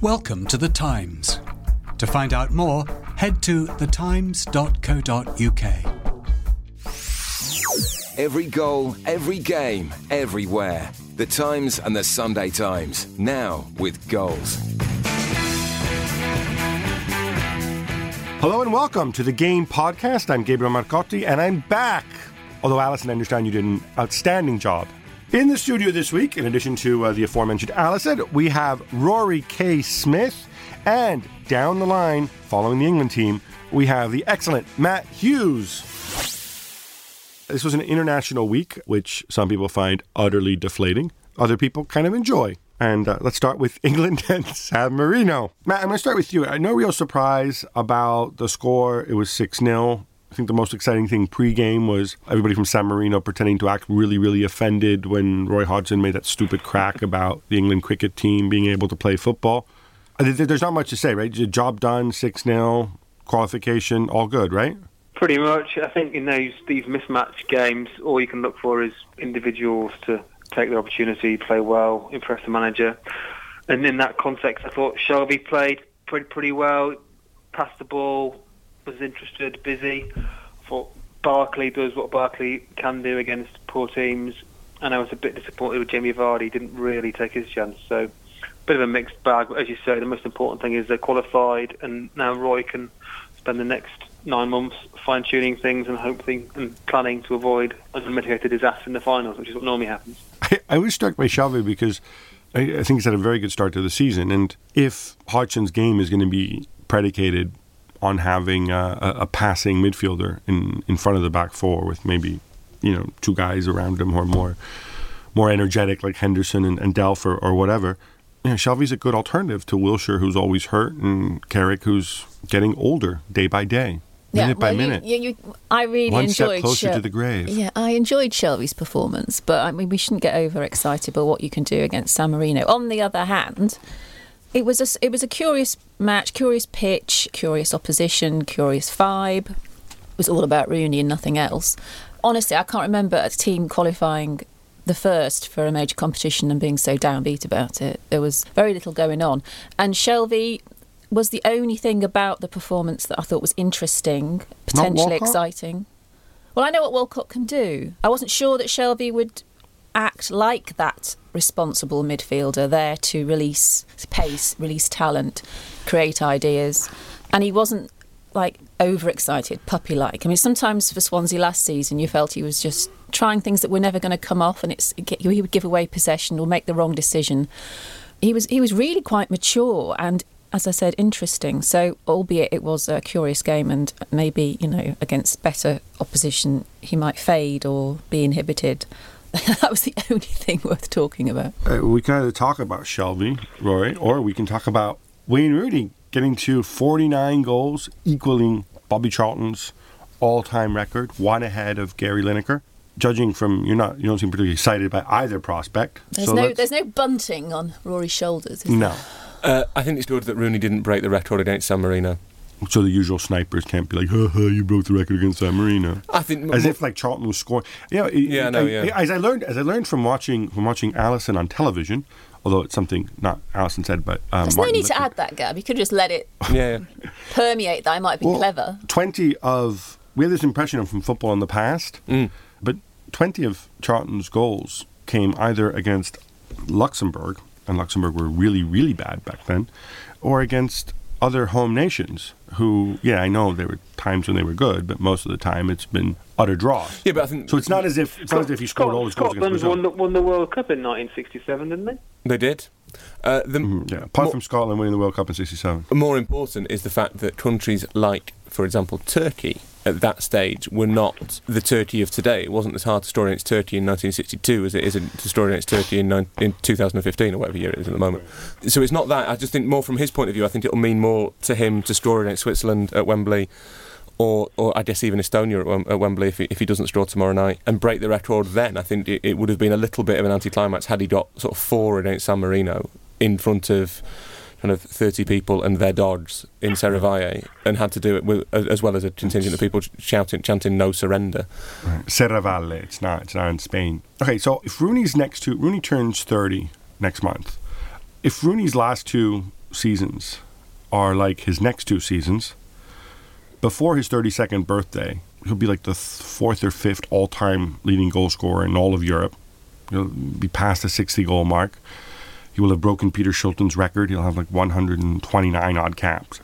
Welcome to The Times. To find out more, head to thetimes.co.uk. Every goal, every game, everywhere. The Times and the Sunday Times. Now with goals. Hello and welcome to the Game Podcast. I'm Gabriele Marcotti and I'm back. Although, Alyson, I understand you did an outstanding job. In the studio this week, in addition to uh, the aforementioned Alyson, we have Rory K. Smith. And down the line, following the England team, we have the excellent Matt Hughes. This was an international week, which some people find utterly deflating. Other people kind of enjoy. And uh, let's start with England and San Marino. Matt, I'm going to start with you. No real surprise about the score. It was 6 0. I think the most exciting thing pre-game was everybody from San Marino pretending to act really, really offended when Roy Hodgson made that stupid crack about the England cricket team being able to play football. Uh, there's not much to say, right? Job done, 6 0, qualification, all good, right? Pretty much. I think in those these mismatched games, all you can look for is individuals to take the opportunity, play well, impress the manager. And in that context, I thought Shelvey played pretty pretty well, passed the ball, was interested, busy. I thought Barkley does what Barkley can do against poor teams, and I was a bit disappointed with Jamie Vardy. Didn't really take his chance, so bit of a mixed bag. But as you say, the most important thing is they're qualified, and now Roy can spend the next nine months fine tuning things and hoping and planning to avoid unmitigated disaster in the finals, which is what normally happens. I, I was struck by Shelvey because I, I, think he's had a very good start to the season. And if Hodgson's game is going to be predicated on having a, a, passing midfielder in, in front of the back four with maybe, you know, two guys around him who are more more energetic like Henderson and, and Delph or, or whatever, you know, Shelvey's a good alternative to Wilshere, who's always hurt, and Carrick, who's getting older day by day minute well, by minute. You, you, I really One enjoyed step closer Shel- to the grave. Yeah, I enjoyed Shelvey's performance, but I mean, we shouldn't get overexcited by what you can do against San Marino. On the other hand, it was a it was a curious match, curious pitch, curious opposition, curious vibe. It was all about Rooney and nothing else. Honestly, I can't remember a team qualifying the first for a major competition and being so downbeat about it. There was very little going on, and Shelvey was the only thing about the performance that I thought was interesting, potentially exciting. Well, I know what Walcott can do. I wasn't sure that Shelvey would act like that responsible midfielder there to release pace, release talent, create ideas. And he wasn't like overexcited, puppy like. I mean, sometimes for Swansea last season, you felt he was just trying things that were never going to come off, and it's he would give away possession or make the wrong decision. He was he was really quite mature and as I said, interesting. So, albeit it was a curious game, and maybe you know against better opposition he might fade or be inhibited. that was the only thing worth talking about. Uh, we can either talk about Shelvey, Rory, or we can talk about Wayne Rooney getting to 49 goals, equaling Bobby Charlton's all-time record, one ahead of Gary Lineker. Judging from you're not you don't seem particularly excited by either prospect. There's so no there's no bunting on Rory's shoulders. no. There? Uh, I think it's good that Rooney didn't break the record against San Marino. So the usual snipers can't be like, ha ha, you broke the record against San Marino. I think as if like Charlton was scoring. You know, yeah, no, yeah. As I learned, as I learned from watching from watching Alyson on television, although it's something not Alyson said, but um, there's Martin no need Luther. to add that, Gab. You could just let it yeah, permeate. That I might be Well, clever. Twenty of we have this impression of from football in the past, Mm. but twenty of Charlton's goals came either against Luxembourg, and Luxembourg were really really bad back then, or against other home nations who, yeah, I know there were times when they were good, but most of the time it's been utter draws. yeah, but I think So it's not as if it's not as if he scored all his goals against Scotland Brazil. won the, won the World Cup in 1967, didn't they? they did. Uh, the, Mm, yeah, apart more, from Scotland winning the World Cup in '67. more important is the fact that countries like, for example, Turkey at that stage were not the Turkey of today. It wasn't as hard to score against Turkey in 1962 as it is to score against Turkey in, in 2015 or whatever year it is at the moment. So it's not that. I just think more from his point of view, I think it'll mean more to him to score against Switzerland at Wembley. Or, or I guess even Estonia at, at Wembley if he, if he doesn't draw tomorrow night and break the record then I think it, it would have been a little bit of an anticlimax had he got sort of four against San Marino in front of kind of 30 people and their dogs in mm-hmm. Serravalle and had to do it with, as well as a contingent of people shouting, chanting "No surrender." Right. Serravalle. It's not. It's not in Spain. Okay, so if Rooney's next two, Rooney turns 30 next month. If Rooney's last two seasons are like his next two seasons, before his 32nd birthday, he'll be like the fourth or fifth all-time leading goal scorer in all of Europe. He'll be past the 60 goal mark. He will have broken Peter Shilton's record. He'll have like 129 odd caps.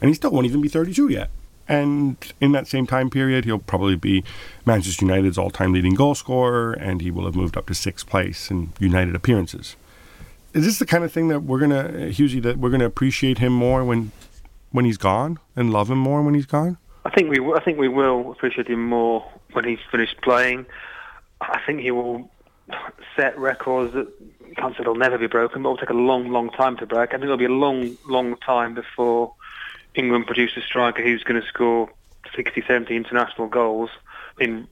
And he still won't even be 32 yet. And in that same time period, he'll probably be Manchester United's all time leading goal scorer, and he will have moved up to sixth place in United appearances. Is this the kind of thing that we're going to, Hughesy, that we're going to appreciate him more when when he's gone and love him more when he's gone? I think we I think we will appreciate him more when he's finished playing. I think he will set records that can't say they'll never be broken, but it'll take a long, long time to break. I think it'll be a long, long time before England produce a striker who's going to score 60, 70 international goals. In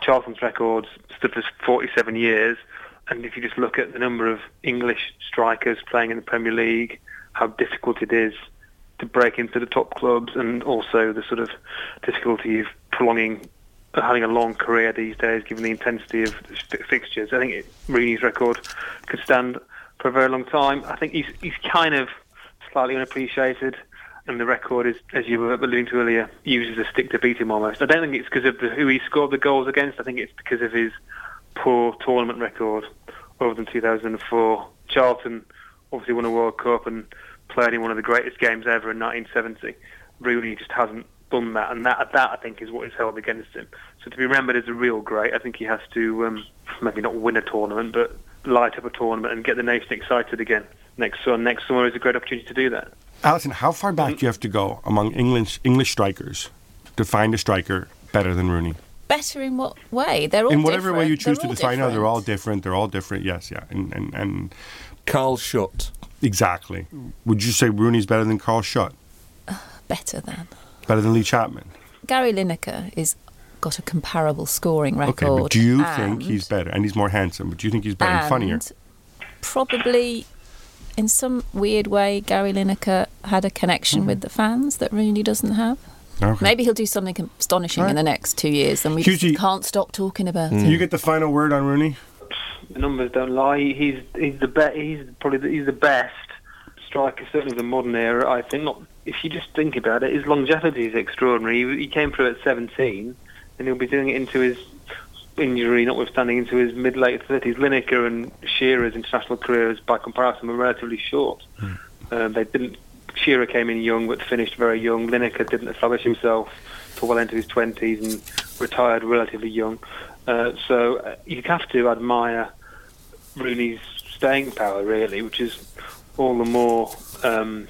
Charlton's records stood for 47 years, and if you just look at the number of English strikers playing in the Premier League, how difficult it is to break into the top clubs, and also the sort of difficulty of prolonging having a long career these days, given the intensity of fixtures. I think it, Rooney's record could stand for a very long time. I think he's he's kind of slightly unappreciated, and the record is, as you were alluding to earlier, uses a stick to beat him almost. I don't think it's because of the, who he scored the goals against. I think it's because of his poor tournament record other than 2004. Charlton obviously won a World Cup and played in one of the greatest games ever in 1970. Rooney just hasn't done that, and that that I think is what is held against him. So to be remembered as a real great, I think he has to um, maybe not win a tournament, but light up a tournament and get the nation excited again. Next summer, next summer is a great opportunity to do that. Alyson, how far back do you have to go among English English strikers to find a striker better than Rooney? Better in what way? They're all in whatever different. way you choose They're to define. No, they're all different. They're all different. Yes, yeah, and and, and Carl Shutt. exactly. Would you say Rooney's better than Carl Shutt? better than Better than Lee Chapman? Gary Lineker is got a comparable scoring record. Okay, but do you and- think he's better? And he's more handsome. But do you think he's better and and funnier? Probably, in some weird way, Gary Lineker had a connection hmm. with the fans that Rooney doesn't have. Okay. Maybe he'll do something astonishing Right. in the next two years, and we just can't stop talking about hmm. You it. get the final word on Rooney. The numbers don't lie. He's he's the be- He's probably the, he's the best striker, certainly of the modern era. I think. Not if you just think about it, his longevity is extraordinary. He, he came through at 17, and he'll be doing it into his injury, notwithstanding, into his mid late 30s. Lineker and Shearer's international careers, by comparison, were relatively short. Um, they didn't. Shearer came in young, but finished very young. Lineker didn't establish himself till well into his 20s and retired relatively young. Uh, so uh, you have to admire Rooney's staying power, really, which is all the more um,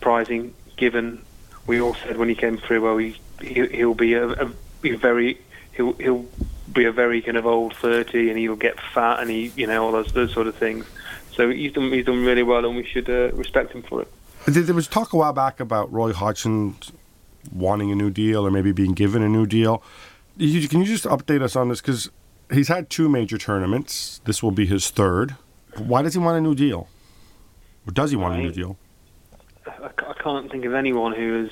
surprising given we all said when he came through, well, he, he he'll be a, a, a very he'll he'll be a very kind of old thirty, and he'll get fat, and he you know all those those sort of things. So he's done he's done really well, and we should uh, respect him for it. There was talk a while back about Roy Hodgson wanting a new deal or maybe being given a new deal. You- Can you just update us on this? Because he's had two major tournaments. This will be his third. Why does he want a new deal? Or does he want a new deal? I, can't think of anyone who has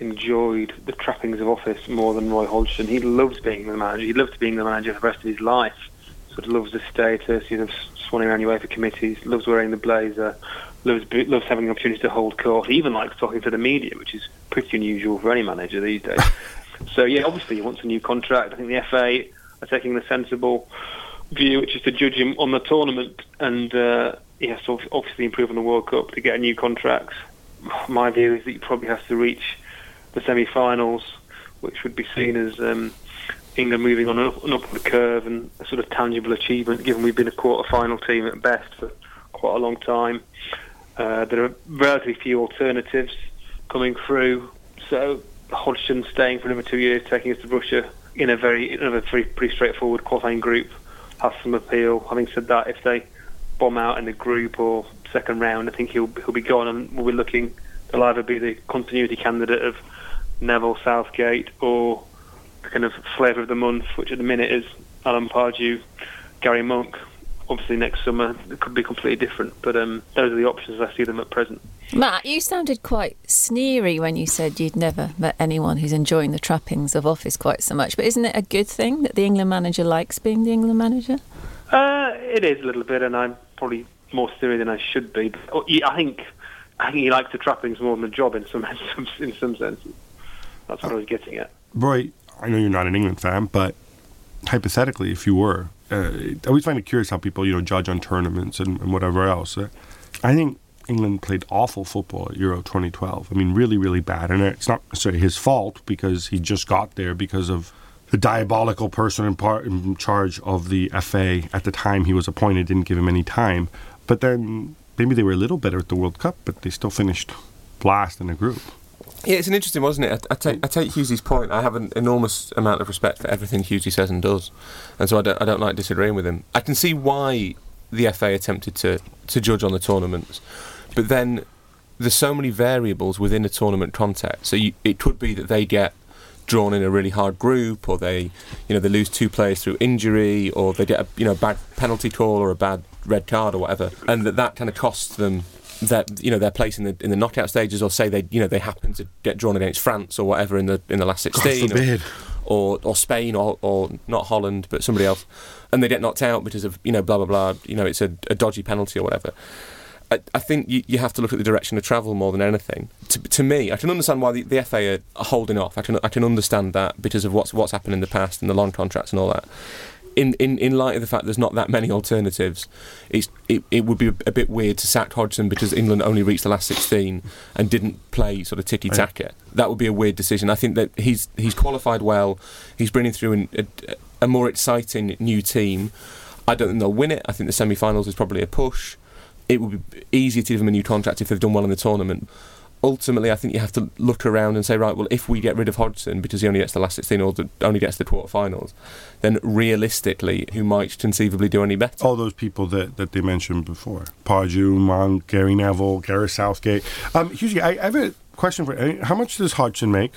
enjoyed the trappings of office more than Roy Hodgson. He loves being the manager. He loves being the manager for the rest of his life. Sort of loves the status. He loves swanning around UEFA committees. Loves wearing the blazer. Loves loves having the opportunity to hold court. He even likes talking to the media, which is pretty unusual for any manager these days. so yeah, obviously he wants a new contract. I think the FA are taking the sensible view, which is to judge him on the tournament, and uh, he has to obviously improve on the World Cup to get a new contract. My view is that he probably has to reach the semi-finals, which would be seen as um, England moving on an, up, an upward curve and a sort of tangible achievement, given we've been a quarter-final team at best for quite a long time. Uh, there are relatively few alternatives coming through, so Hodgson staying for another two years, taking us to Russia in a very, in a very pretty straightforward qualifying group has some appeal. Having said that, if they bomb out in the group or second round, I think he'll he'll be gone, and we'll be looking. They'll either be the continuity candidate of Neville Southgate or the kind of flavour of the month, which at the minute is Alan Pardew, Gary Monk. Obviously, next summer it could be completely different, but um, those are the options as I see them at present. Matt, you sounded quite sneery when you said you'd never met anyone who's enjoying the trappings of office quite so much. But isn't it a good thing that the England manager likes being the England manager? Uh, it is a little bit, and I'm probably more serious than I should be. But oh, I think I think he likes the trappings more than the job in some in some, senses. That's what I was getting at. Roy, I know you're not an England fan, but hypothetically, if you were, uh, I always find it curious how people, you know, judge on tournaments and, and whatever else. Uh, I think England played awful football at Euro 2012. I mean, really, really bad. And it's not necessarily his fault because he just got there because of the diabolical person in, part, in charge of the FA at the time he was appointed didn't give him any time. But then maybe they were a little better at the World Cup, but they still finished last in the group. Yeah, it's an interesting, wasn't it? I, I take I take Hughesy's point. I have an enormous amount of respect for everything Hughesy says and does, and so I don't I don't like disagreeing with him. I can see why the FA attempted to to judge on the tournaments, but then there's so many variables within a tournament context. So you, it could be that they get drawn in a really hard group, or they, you know, they lose two players through injury, or they get a you know bad penalty call or a bad red card or whatever, and that that kind of costs them that you know their place in the in the knockout stages, or say they you know they happen to get drawn against France or whatever in the in the last sixteen, or, or, or Spain or or not Holland but somebody else, and they get knocked out because of you know blah blah blah. You know it's a, a dodgy penalty or whatever. I, I think you, you have to look at the direction of travel more than anything. To, to me, I can understand why the, the FA are holding off. I can I can understand that because of what's what's happened in the past and the long contracts and all that in, in, in light of the fact there's not that many alternatives, it's, it, it would be a bit weird to sack Hodgson because England only reached the last 16 and didn't play sort of tiki taka. That would be a weird decision. I think that he's he's qualified well. He's bringing through an, a, a more exciting new team. I don't think they'll win it. I think the semi-finals is probably a push. It would be easier to give them a new contract if they've done well in the tournament ultimately, I think you have to look around and say, right, well, if we get rid of Hodgson because he only gets the last 16 or the, only gets the quarterfinals, then realistically, who might conceivably do any better? All those people that, that they mentioned before Pardew, Monk, Gary Neville, Gareth Southgate. Um, Hughesy, I, I have a question for you. How much does Hodgson make?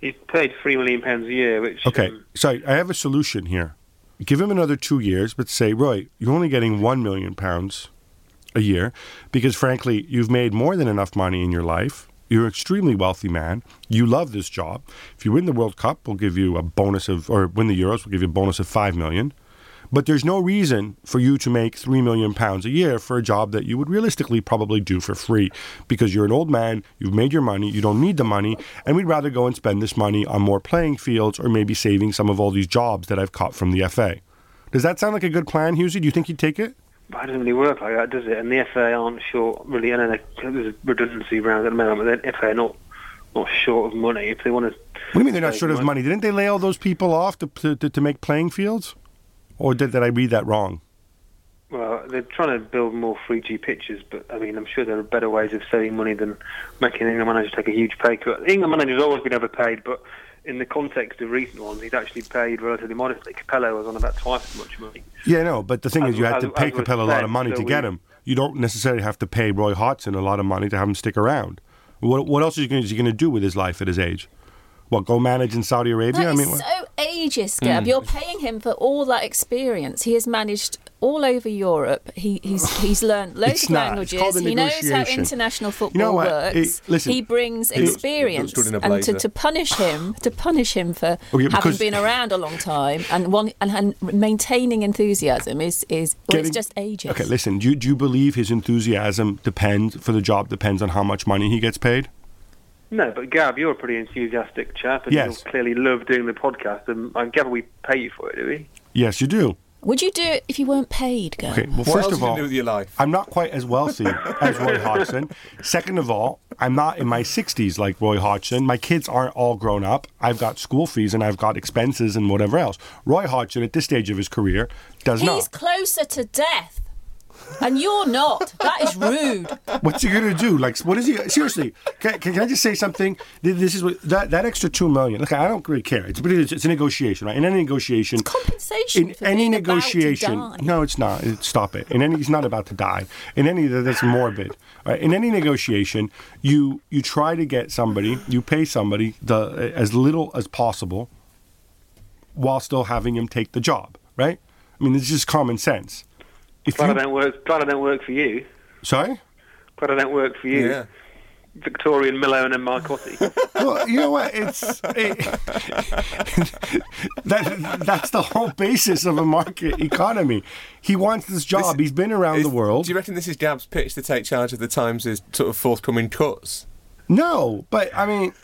He's paid £3 million a year, which. Okay, um, sorry, I have a solution here. Give him another two years, but say, Roy, you're only getting £1 million a year because, frankly, you've made more than enough money in your life. You're an extremely wealthy man. You love this job. If you win the World Cup, we'll give you a bonus of, or win the Euros, we'll give you a bonus of five million. But there's no reason for you to make three million pounds a year for a job that you would realistically probably do for free because you're an old man, you've made your money, you don't need the money, and we'd rather go and spend this money on more playing fields or maybe saving some of all these jobs that I've caught from the FA. Does that sound like a good plan, Hughesy? Do you think he'd take it? But it doesn't really work like that, does it? And the FA aren't short, really. I know there's redundancy around at the moment, but the FA are not not short of money. If they want to, What do you mean they're not short of money? Didn't they lay all those people off to, to, to make playing fields? Or did, did I read that wrong? well, they're trying to build more 3G pitches, but I mean, I'm sure there are better ways of saving money than making an England manager take a huge pay cut. England manager's always been overpaid, but in the context of recent ones, he's actually paid relatively modestly. Capello was on about twice as much money. Yeah, no, but the thing As- is, you had as- to pay Capello a lot of money so to get him. You don't necessarily have to pay Roy Hodgson a lot of money to have him stick around. What, what else is he going to do with his life at his age? What, go manage in Saudi Arabia? That I is mean, what- so ageist, Gab. Hmm. You're paying him for all that experience. He has managed all over Europe. He, he's he's learned loads It's of not. Languages. a He knows how international football know what? works. Hey, listen. he brings He looks- experience, looks good in a and to, to punish him, to punish him for Okay, having been around a long time and one and, and maintaining enthusiasm is is well, Getting- it's just ageist. Okay, listen, do you, do you believe his enthusiasm depends for the job depends on how much money he gets paid? No, but Gab, you're a pretty enthusiastic chap, and Yes. you clearly love doing the podcast. And uh, Gab, we pay you for it, do we? Yes, you do. Would you do it if you weren't paid, Gab? Okay, well, What first else of you all, do with your life? I'm not quite as wealthy as Roy Hodgson. Second of all, I'm not in my 60s like Roy Hodgson. My kids aren't all grown up. I've got school fees and I've got expenses and whatever else. Roy Hodgson, at this stage of his career, does He's not. He's closer to death And you're not. That is rude. What's he gonna do? Like, what is he? Seriously, can, can I just say something? This is what that, that extra two million. Look, I don't really care. It's it's, it's a negotiation, right? In any negotiation, it's Compensation in any being about to negotiation. No, it's not. It- Stop it. In any, he's not about to die. In any, that's morbid. Right? In any negotiation, you you try to get somebody, you pay somebody the as little as possible, while still having him take the job. Right? I mean, it's just common sense. If Glad I you, don't work. Glad I don't work for you. sorry. Glad I don't work for you. Yeah. Victorian, Malone, and Marcotti. Well, you know what? It's it, that that's the whole basis of a market economy. He wants this job. He's been around Is- the world. Do you reckon this is Gab's pitch to take charge of the Times' sort of forthcoming cuts? No, but I mean, it,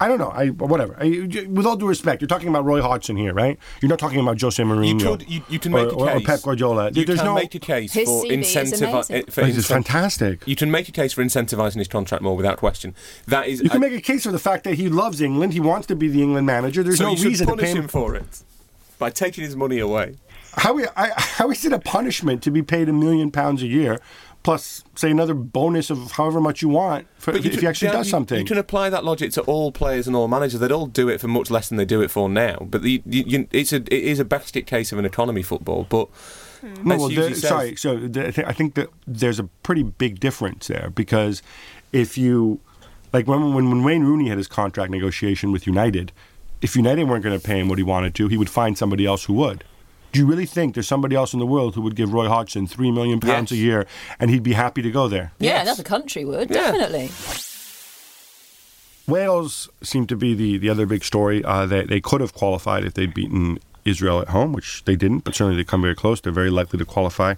I don't know. I whatever. I, with all due respect, you're talking about Roy Hodgson here, right? You're not talking about Jose Mourinho. You could, you, you can or, make a or- or case. Pep Guardiola. You There's can no. make a case His for CV is incentivi- amazing. eh, for He's just fantastic. You can make a case for incentivising his contract more without question. That is. You can I- make a case for the fact that he loves England. He wants to be the England manager. There's so no you should reason to punish him for it by taking his money away. How, I, how is it a punishment to be paid a million pounds a year, plus say another bonus of however much you want for, if, you if can- he actually Dan, does something? You can apply that logic to all players and all managers. They'd all do it for much less than they do it for now. But the, you, you, it's a it is a basket case of an economy football. But No, well, says- sorry. So the, I think that there's a pretty big difference there because if you, like when, when when Wayne Rooney had his contract negotiation with United, if United weren't going to pay him what he wanted to, he would find somebody else who would. Do you really think there's somebody else in the world who would give Roy Hodgson three million pounds a year and he'd be happy to go there? Yeah, Yes. another country would, Yeah. definitely. Wales seemed to be the, the other big story. Uh, they, they could have qualified if they'd beaten Israel at home, which they didn't, but certainly they come very close. They're very likely to qualify.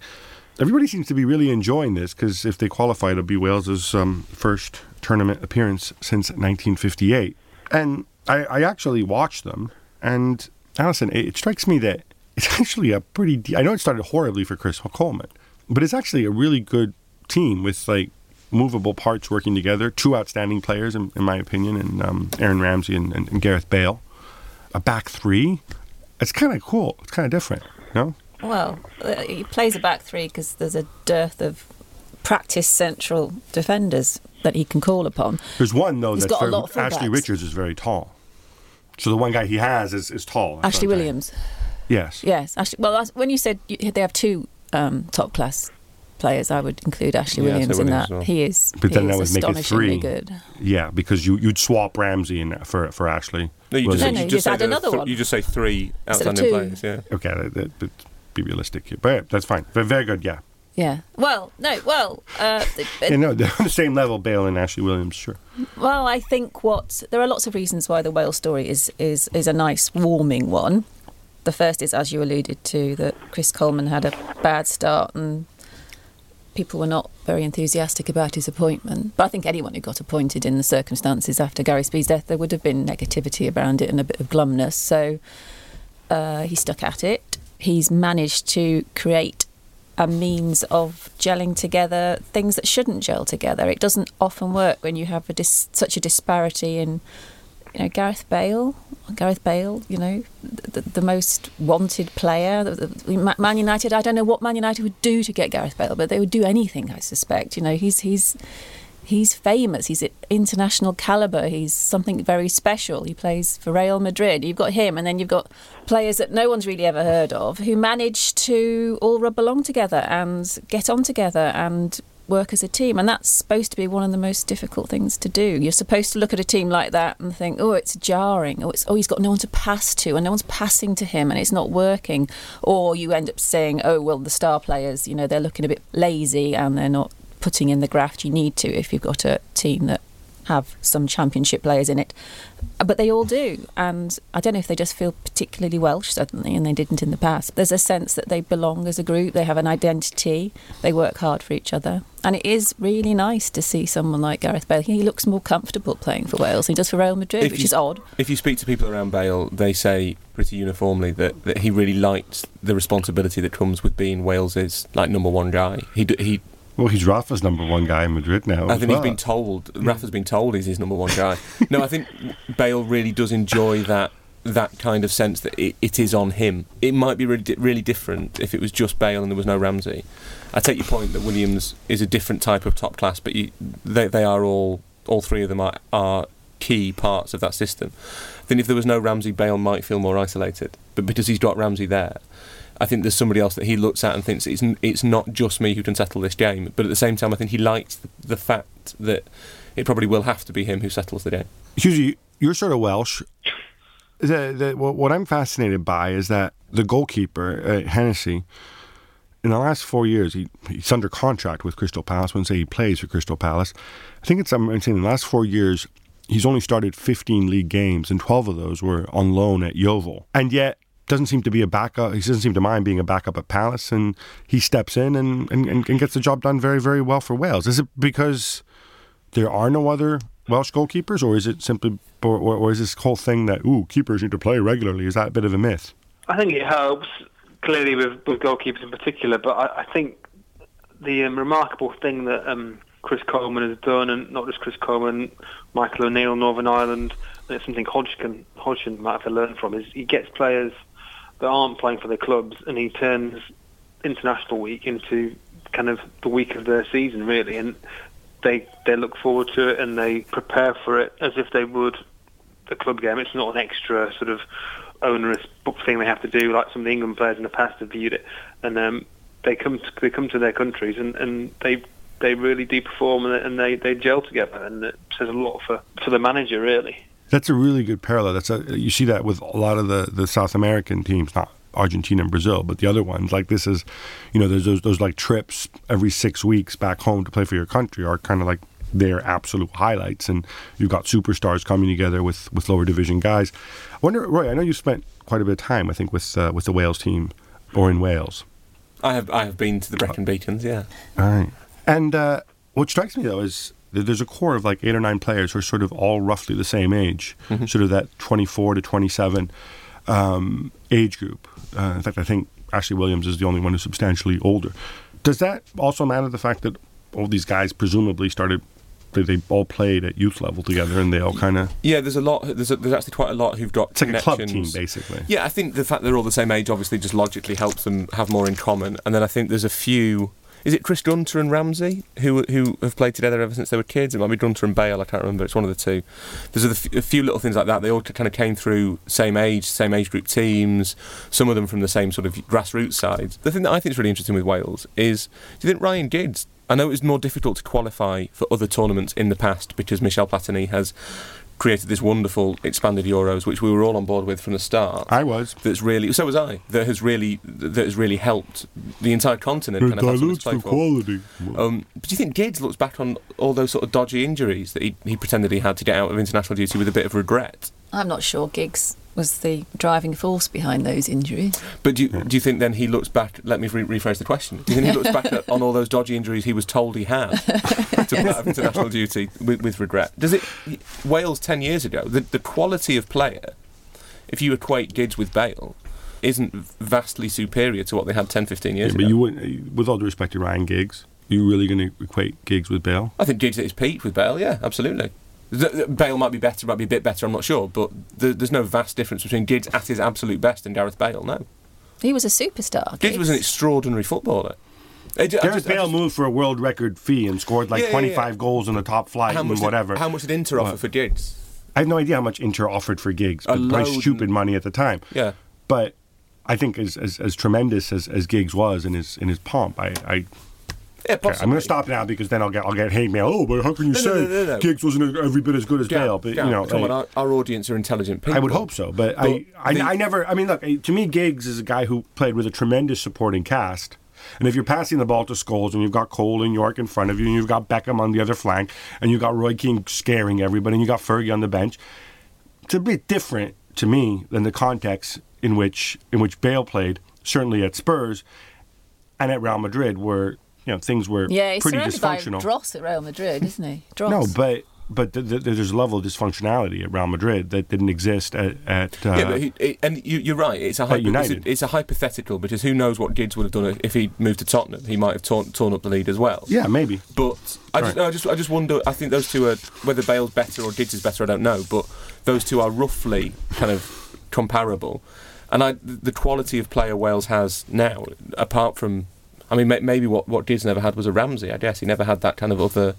Everybody seems to be really enjoying this because if they qualify, it'll be Wales's um, first tournament appearance since 1958. And I, I actually watched them, and Alyson, it, it strikes me that it's actually a pretty. De- I know it started horribly for Chris Coleman, but it's actually a really good team with like movable parts working together. Two outstanding players, in, in my opinion, and um, Aaron Ramsey and, and, and Gareth Bale. A back three. It's kind of cool. It's kind of different. No. Well, uh, he plays a back three because there's a dearth of practice central defenders that he can call upon. There's one though He's that's got a very, Ashley. Richards is very tall. So the one guy he has is, is tall. Ashley Williams. Saying. Williams. Yes. Yes, Ashley. Well, when you said you, they have two um, top class players, I would include Ashley Yeah, Williams in that. well. He is. But then he that is would make it astonishingly three. good. Yeah, because you you'd swap Ramsey in for for Ashley. no, you just, No, no, you you just just say add another th- one. You just say three Instead of outstanding two. players. Yeah. Okay, that, that, but be realistic here. But yeah, that's fine. Very, very good. Yeah. Yeah. Well, no. Well, uh, th- Yeah, no, they're on the same level, Bale and Ashley Williams. Sure. Well, I think what there are lots of reasons why the whale story is is is a nice warming one. The first is, as you alluded to, that Chris Coleman had a bad start and people were not very enthusiastic about his appointment. But I think anyone who got appointed in the circumstances after Gary Speed's death, there would have been negativity around it and a bit of glumness. So uh, he stuck at it. He's managed to create a means of gelling together things that shouldn't gel together. It doesn't often work when you have a dis- such a disparity in, you know, Gareth Bale. Gareth Bale, you know, the, the most wanted player. Man United. I don't know what Man United would do to get Gareth Bale, but they would do anything. I suspect. You know, he's he's he's famous. He's at international caliber. He's something very special. He plays for Real Madrid. You've got him, and then you've got players that no one's really ever heard of who manage to all rub along together and get on together and work as a team. And that's supposed to be one of the most difficult things to do. You're supposed to look at a team like that and think, oh, it's jarring. Oh, it's oh, he's got no one to pass to, and no one's passing to him, and it's not working. Or you end up saying, oh, well, the star players, you know, they're looking a bit lazy and they're not putting in the graft you need to if you've got a team that have some championship players in it. But they all do. And I don't know if they just feel particularly Welsh suddenly and they didn't in the past. There's a sense that they belong as a group, they have an identity, they work hard for each other. And it is really nice to see someone like Gareth Bale. He looks more comfortable playing for Wales than he does for Real Madrid, If which you- is odd. If you speak to people around Bale, they say pretty uniformly that, that he really likes the responsibility that comes with being Wales's like number one guy. He he. Well, he's Rafa's number one guy in Madrid now. I think well. he's been told. Rafa's been told he's his number one guy. no, I think Bale really does enjoy that that kind of sense that it, it is on him. It might be really, really different if it was just Bale and there was no Ramsey. I take your point that Williams is a different type of top class, but you, they, they are all, all three of them are, are key parts of that system. Then if there was no Ramsey, Bale might feel more isolated. But because he's got Ramsey there, I think there's somebody else that he looks at and thinks it's it's not just me who can settle this game. But at the same time, I think he likes the, the fact that it probably will have to be him who settles the game. Hughes, you're sort of Welsh. The, the, what, what I'm fascinated by is that the goalkeeper, uh, Hennessy, in the last four years, he, he's under contract with Crystal Palace. When say he plays for Crystal Palace, I think it's I'm saying in the last four years, he's only started 15 league games, and 12 of those were on loan at Yeovil. And yet, doesn't seem to be a backup. He doesn't seem to mind being a backup at Palace, and he steps in and, and, and gets the job done very, very well for Wales. Is it because there are no other Welsh goalkeepers, or is it simply, or, or is this whole thing that ooh keepers need to play regularly? Is that a bit of a myth? I think it helps clearly with, with goalkeepers in particular, but I, I think the um, remarkable thing that um, Chris Coleman has done, and not just Chris Coleman, Michael O'Neill, Northern Ireland, and it's something Hodgkin, might have to learn from, is he gets players that aren't playing for their clubs, and he turns international week into kind of the week of their season, really, and they they look forward to it and they prepare for it as if they would the club game. It's not an extra sort of onerous thing they have to do like some of the England players in the past have viewed it, and um, they come to, they come to their countries and, and they they really do perform and they, they gel together, and it says a lot for for the manager really. That's a really good parallel. That's a, you see that with a lot of the, the South American teams, not Argentina and Brazil, but the other ones. Like this is, you know, there's those those like trips every six weeks back home to play for your country are kind of like their absolute highlights. And you've got superstars coming together with with lower division guys. I wonder, Roy. I know you spent quite a bit of time, I think, with uh, with the Wales team or in Wales. I have I have been to the Brecon Beacons, yeah. All right. And uh, what strikes me though is that there's a core of like eight or nine players who are sort of all roughly the same age, sort of that 24 to 27 um, age group. Uh, in fact, I think Ashley Williams is the only one who's substantially older. Does that also matter the fact that all these guys presumably started? They, they all played at youth level together, and they all kind of. Yeah, there's a lot. There's, a, there's actually quite a lot who've got It's like a club team, basically. Yeah, I think the fact they're all the same age obviously just logically helps them have more in common. And then I think there's a few. Is it Chris Gunter and Ramsey who who have played together ever since they were kids? It might be Gunter and Bale. I can't remember. It's one of the two. There's a, few little things like that. They all kind of came through same age, same age group teams. Some of them from the same sort of grassroots sides. The thing that I think is really interesting with Wales is, do you think Ryan Giggs? I know it was more difficult to qualify for other tournaments in the past because Michel Platini has created this wonderful expanded Euros, which we were all on board with from the start. I was. that's really so was I. That has really that has really helped the entire continent. kind of have something to play for. quality. Um, but do you think Giggs looks back on all those sort of dodgy injuries that he, he pretended he had to get out of international duty with a bit of regret? I'm not sure Giggs was the driving force behind those injuries. But do you, do you think then he looks back? Let me re- rephrase the question. Do you think he looks back at, on all those dodgy injuries he was told he had to pull out of international duty with, with regret? Does it Wales ten years ago? The, the quality of player, if you equate Giggs with Bale, isn't vastly superior to what they had 10, 15 years Yeah, ago. but you wouldn't, with all due respect to Ryan Giggs, are you really going to equate Giggs with Bale? I think Giggs at his peak with Bale, yeah, absolutely. Th- th- Bale might be better, might be a bit better, I'm not sure, but th- there's no vast difference between Giggs at his absolute best and Gareth Bale, no. He was a superstar. Giggs was an extraordinary footballer. I ju- I Gareth just- Bale just- moved for a world record fee and scored like Yeah, yeah, 25 yeah. goals in the top flight how and much whatever. Did, how much did Inter offer What? for Giggs? I have no idea how much Inter offered for Giggs, A but probably stupid money at the time. Yeah. But I think as as, as tremendous as, as Giggs was in his in his pomp, I, I Yeah, okay, I'm going to stop now because then I'll get I'll get hate mail. Oh, but how can you No, say no, no. Giggs wasn't every bit as good as Bale? But you know, come on, our, our audience are intelligent people. I would hope so. But, I, I, the- I never. I mean, look. To me, Giggs is a guy who played with a tremendous supporting cast. And if you're passing the ball to Scholes and you've got Cole and Yorke in front of you and you've got Beckham on the other flank and you've got Roy Keane scaring everybody and you've got Fergie on the bench, it's a bit different to me than the context in which in which Bale played, certainly at Spurs and at Real Madrid, where you know things were Yeah, he's pretty surrounded by dysfunctional. Dross at Real Madrid, isn't he? Dross. No, but but th- th- there's a level of dysfunctionality at Real Madrid that didn't exist at at. Uh, yeah, but he, it, and you, you're right. It's a, hypo, it's, United. a, it's a hypothetical because who knows what Giggs would have done if he moved to Tottenham? He might have torn, torn up the lead as well. yeah, maybe. But I just, Right. I just, I just wonder. I think those two are whether Bale's better or Giggs is better. I don't know, but those two are roughly kind of comparable. And I, the quality of player Wales has now, apart from, I mean, maybe what what Diz never had was a Ramsey. I guess he never had that kind of other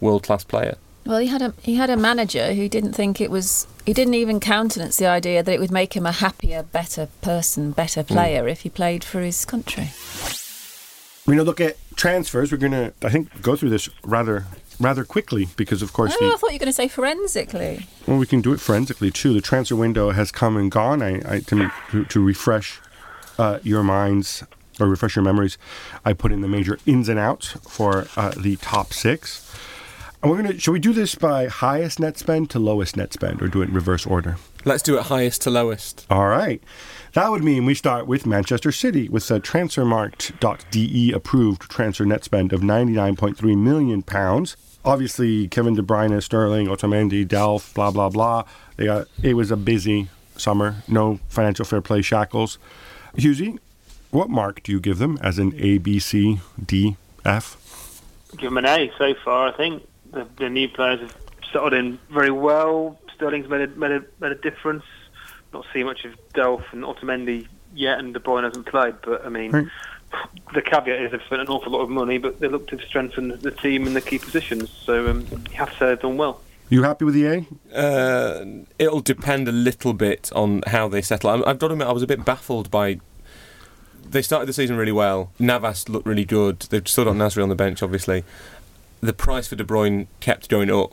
world class player. Well, he had a he had a manager who didn't think it was. He didn't even countenance the idea that it would make him a happier, better person, better player if he played for his country. We're going to look at transfers. We're going to, I think, go through this rather rather quickly because, of course, Oh, I thought you were going to say forensically. well, we can do it forensically too. The transfer window has come and gone. I, I to, to, to refresh uh, your minds or refresh your memories, I put in the major ins and outs for uh, the top six. And we're gonna. Should we do this by highest net spend to lowest net spend, or do it in reverse order? Let's do it highest to lowest. All right. That would mean we start with Manchester City with a transfermarkt.de approved transfer net spend of 99.3 million pounds. Obviously, Kevin De Bruyne, Sterling, Otamendi, Delph, blah blah blah. They got it was a busy summer. No financial fair play shackles. Hughesy, what mark do you give them as an A, B, C, D, F? Give them an A so far. I think the, the new players have settled in very well. Sterling's made a, made a, made a difference. Not seen much of Delph and Otamendi yet, and De Bruyne hasn't played. But I mean, Right. the caveat is they've spent an awful lot of money, but they look to have strengthened the team in the key positions. So um, you have to say they've done well. You happy with the A? Uh, it'll depend a little bit on how they settle. I'm, I've got to admit, I was a bit baffled by. They started the season really well. Navas looked really good. They've still got Nasri on the bench, obviously. The price for De Bruyne kept going up,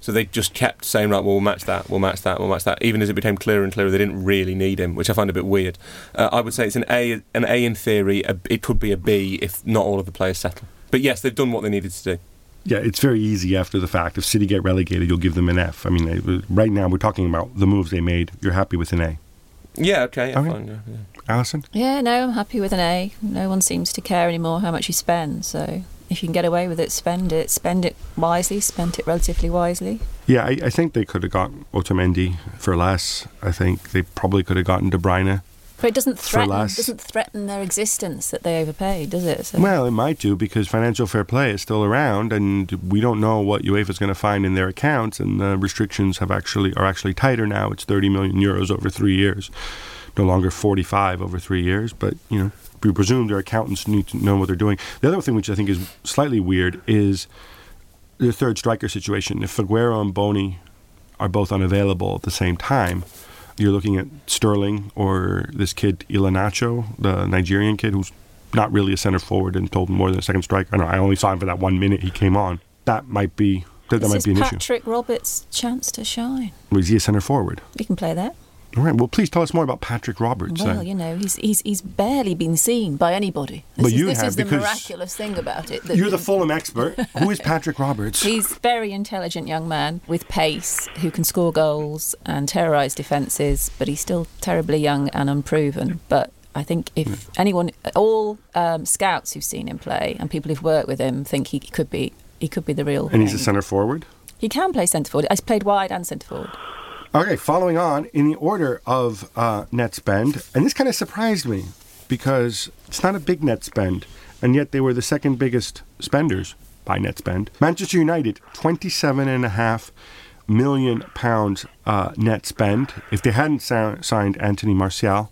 so they just kept saying, "Right, well, we'll match that. We'll match that. We'll match that." Even as it became clearer and clearer, they didn't really need him, which I find a bit weird. Uh, I would say it's an A. An A in theory. A, it could be a B if not all of the players settle. But yes, they've done what they needed to do. Yeah, it's very easy after the fact. If City get relegated, you'll give them an F. I mean, right now we're talking about the moves they made. You're happy with an A. Yeah, okay, yeah, Okay. fine. Yeah, yeah. Alyson? Yeah, no, I'm happy with an A. No one seems to care anymore how much you spend. So if you can get away with it, spend it. Spend it wisely. Spend it relatively wisely. Yeah, I, I think they could have got Otamendi for less. I think they probably could have gotten De Bruyne. But it doesn't threaten doesn't threaten their existence that they overpaid, does it? So, Well, it might do because financial fair play is still around, and we don't know what UEFA is going to find in their accounts. And the restrictions have actually are actually tighter now. It's 30 million euros over three years, no longer 45 over three years. But you know, we presume their accountants need to know what they're doing. The other thing, which I think is slightly weird, is the third striker situation. If Agüero and Bony are both unavailable at the same time, you're looking at Sterling or this kid Iheanacho, the Nigerian kid who's not really a center forward and told more than a second striker. I know I only saw him for that one minute he came on. That might be that, that might be an issue. Patrick Roberts' chance to shine. Was he a center forward? We can play that. All right. Well, please tell us more about Patrick Roberts. Well, then. you know, he's he's he's barely been seen by anybody. This But is, you this have, is the miraculous thing about it. You're the Fulham expert. Who is Patrick Roberts? He's a very intelligent young man with pace who can score goals and terrorise defences, but he's still terribly young and unproven. But I think if anyone, all um, scouts who've seen him play and people who've worked with him think he could be, he could be the real. and he's a center forward. He can play centre forward. He's played wide and centre forward. Okay, following on in the order of uh, net spend, and this kind of surprised me because it's not a big net spend, and yet they were the second biggest spenders by net spend. Manchester United, twenty-seven and a half million pounds uh, net spend. If they hadn't sa- signed Anthony Martial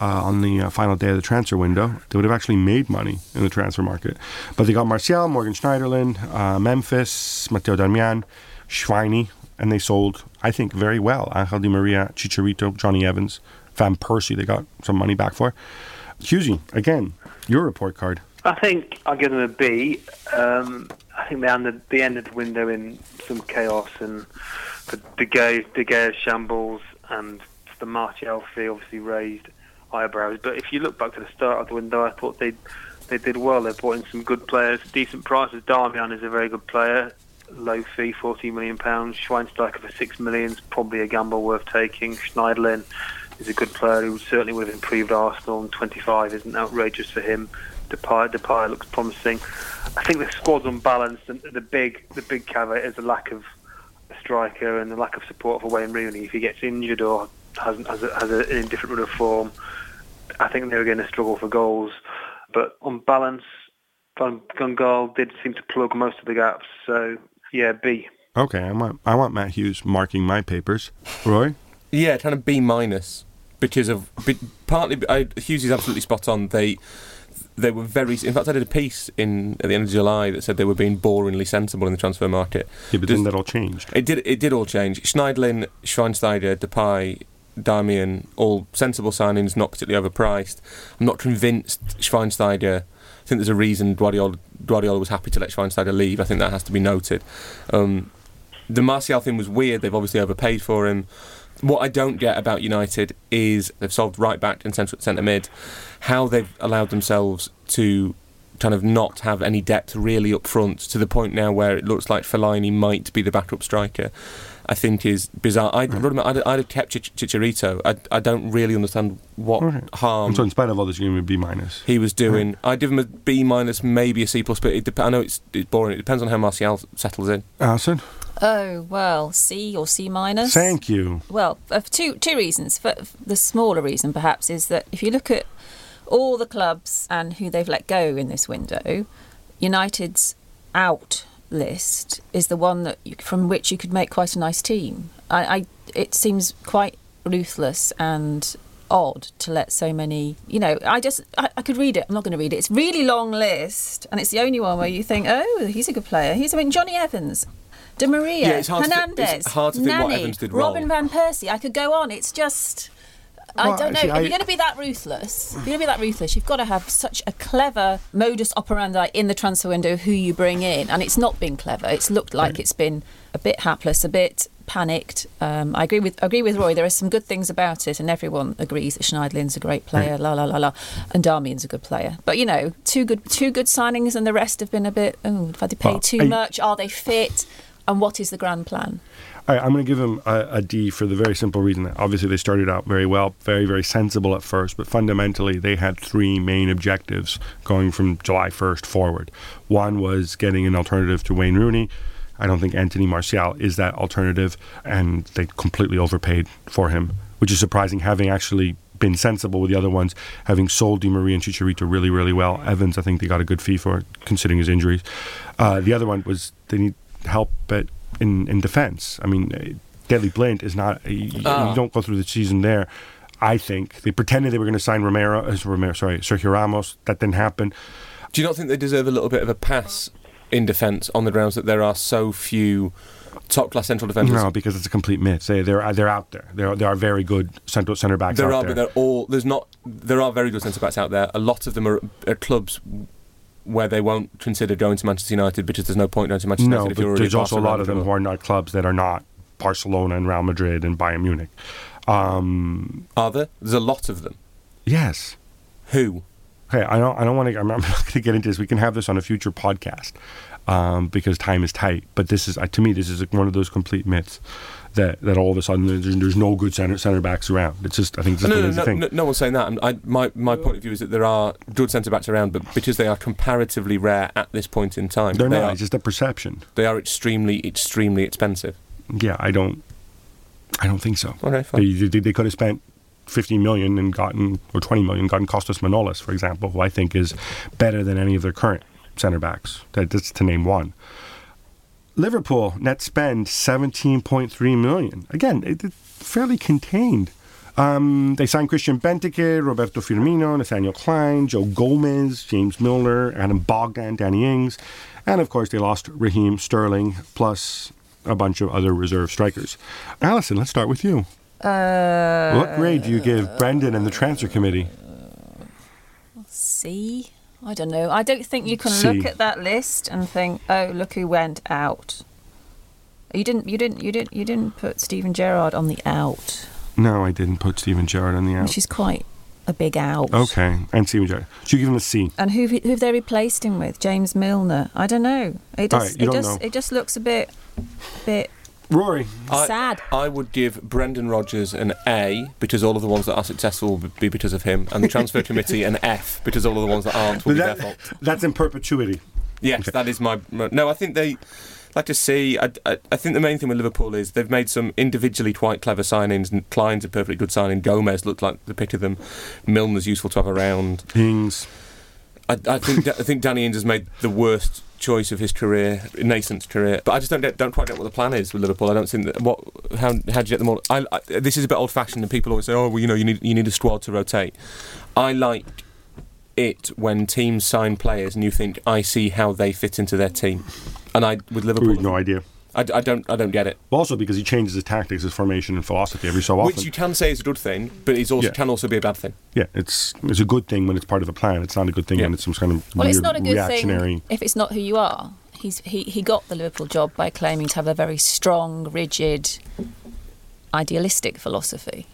uh, on the uh, final day of the transfer window, they would have actually made money in the transfer market. But they got Martial, Morgan Schneiderlin, uh, Memphis, Matteo Darmian, Schweini, and they sold, I think, very well. Angel Di Maria, Chicharito, Jonny Evans, Van Persie, they got some money back for. Hughesy, again, your report card. I think I'll give them a B. Um, I think they ended, they ended the window in some chaos and the De Gea, De Gea shambles and the Martial fee obviously raised eyebrows. But if you look back to the start of the window, I thought they they did well. They brought in some good players, decent prices. Darmian is a very good player. Low fee, fourteen million pounds. Schweinsteiger for six million is probably a gamble worth taking. Schneiderlin is a good player who certainly would have improved Arsenal. And twenty-five isn't outrageous for him. Depay, Depay looks promising. I think the squad's unbalanced, and the big the big caveat is the lack of a striker and the lack of support for Wayne Rooney. If he gets injured or has has, a, has an indifferent run of form, I think they're going to struggle for goals. But on balance, Van did seem to plug most of the gaps. So yeah, B. Okay, I want I want Matt Hughes marking my papers. Roy? Yeah, kind of B minus. because of be, partly. I, Hughes is absolutely spot on. They they were very. In fact, I did a piece in at the end of July that said they were being boringly sensible in the transfer market. Yeah, but then that all changed. It did. It did all change. Schneiderlin, Schweinsteiger, Depay, Darmian, all sensible signings, not particularly overpriced. I'm not convinced Schweinsteiger. I think there's a reason Guardiola, Guardiola was happy to let Schweinsteiger leave. I think that has to be noted. Um, the Martial thing was weird. They've obviously overpaid for him. What I don't get about United is they've solved right back and centre centre mid. How they've allowed themselves to kind of not have any depth really up front to the point now where it looks like Fellaini might be the backup striker. I think is bizarre. I'd, I'd, I'd have kept Chich- Chicharito. I, I don't really understand what Okay. harm so, in spite of all this, you're going to be B minus. he was doing. I'd give him a B minus, maybe a C plus, but it dep- I know it's, it's boring. It depends on how Martial settles in. Alyson, Oh well, C or C minus. thank you. Well, for two two reasons. For the smaller reason, perhaps, is that if you look at all the clubs and who they've let go in this window, United's out list is the one that you, from which you could make quite a nice team. I, I it seems quite ruthless and odd to let so many you know i just I, I could read it i'm not going to read it it's really long list and it's the only one where you think oh he's a good player he's i mean Jonny Evans Di Maria, Yeah, it's hard to thi- Hernandez, it's hard to think what Nani, Evans did Robin van Persie. I could go on. It's just, I don't know. see, if I- you're going to be that ruthless, if you're going to be that ruthless, you've got to have such a clever modus operandi in the transfer window who you bring in, and it's not been clever. It's looked like it's been a bit hapless, a bit panicked. Um, I agree with I agree with Roy. There are some good things about it, and everyone agrees that Schneiderlin's a great player. La la la la, and Darmian's a good player. But you know, two good two good signings, and the rest have been a bit. Oh, have they paid Well, too I- much? Are they fit? And what is the grand plan? All right, I'm going to give them a, a D for the very simple reason that obviously they started out very well, very, very sensible at first, but fundamentally they had three main objectives going from July 1st forward. One was getting an alternative to Wayne Rooney. I don't think Anthony Martial is that alternative, and they completely overpaid for him, which is surprising, having actually been sensible with the other ones, having sold Di Maria and Chicharito really, really well. Evans, I think they got a good fee for it, considering his injuries. Uh, the other one was they need help at, in, in defense. I mean, uh, Daley Blind is not, you, you Ah. don't go through the season there. I think they pretended they were going to sign Romero, uh, Romero, sorry, Sergio Ramos. That didn't happen. Do you not think they deserve a little bit of a pass in defence on the grounds that there are so few top class central defenders? No, because it's a complete myth. They, they're they're out there. There are, there are very good central center backs There out are, but they're all. There's not. There are very good centre backs out there. A lot of them are at clubs where they won't consider going to Manchester United because there's no point going to Manchester No, United if you're but already there's also a lot of them who are not clubs that are not Barcelona and Real Madrid and Bayern Munich. Um, Are there? There's a lot of them. yes. Who? Okay, I don't. I don't want to. I'm not going to get into this. We can have this on a future podcast um, because time is tight. But this is, uh, to me, this is one of those complete myths that, that all of a sudden there's, there's no good center center backs around. It's just. I think it's just No, no, no, thing. no, no one's saying that. I'm- my my point of view is that there are good centre backs around, but because they are comparatively rare at this point in time, They're they not. are It's just a perception. they are extremely extremely expensive. Yeah, I don't. I don't think so. Okay, fine. They, they, they could have spent 15 million and gotten, or 20 million, gotten Kostas Manolas, for example, who I think is better than any of their current centre backs. That, that's to name one. Liverpool net spend 17.3 million. Again, it, it's fairly contained. Um, they signed Christian Benteke, Roberto Firmino, Nathaniel Clyne, Joe Gomez, James Milner, Adam Bogdan, Danny Ings, and of course they lost Raheem Sterling plus a bunch of other reserve strikers. Alyson, let's start with you. Uh, what grade do you give Brendan and the transfer committee? C. I don't know. I don't think you can C. look at that list and think, "Oh, look who went out." You didn't. You didn't. You didn't. You didn't put Steven Gerrard on the out, No, I didn't put Steven Gerrard on the out. She's quite a big out. Okay, and Steven Gerrard. So you give him a C. And who who've they replaced him with? James Milner. I don't know. It just right, it just know. it just looks a bit bit Rory. I- sad. I would give Brendan Rodgers an A because all of the ones that are successful will be because of him, and the transfer committee an F because all of the ones that aren't will But be that- their fault. that's in perpetuity. Yes, that is my, my- no. I think they like to see. I, I, I think the main thing with Liverpool is they've made some individually quite clever signings. And Clyne's a perfectly good signing. Gomez looked like the pick of them. Milner's useful to have around. Ings. I, I think I think Danny Ings has made the worst choice of his career, nascent career. But I just don't get, don't quite get what the plan is with Liverpool. I don't think that what how how do you get them all? I, I, this is a bit old fashioned, and people always say, oh, well, you know, you need you need a squad to rotate. I like it when teams sign players and you think I see how they fit into their team, and I with Liverpool, We've no idea. I, I don't I don't get it. Also, because he changes his tactics, his formation, and philosophy every so often. Which you can say is a good thing, but it also Yeah. can also be a bad thing. yeah, it's it's a good thing when it's part of a plan. It's not a good thing Yeah. when it's some kind of Well, weird it's not a good reactionary. thing if it's not who you are. He's he, he got the Liverpool job by claiming to have a very strong, rigid, idealistic philosophy,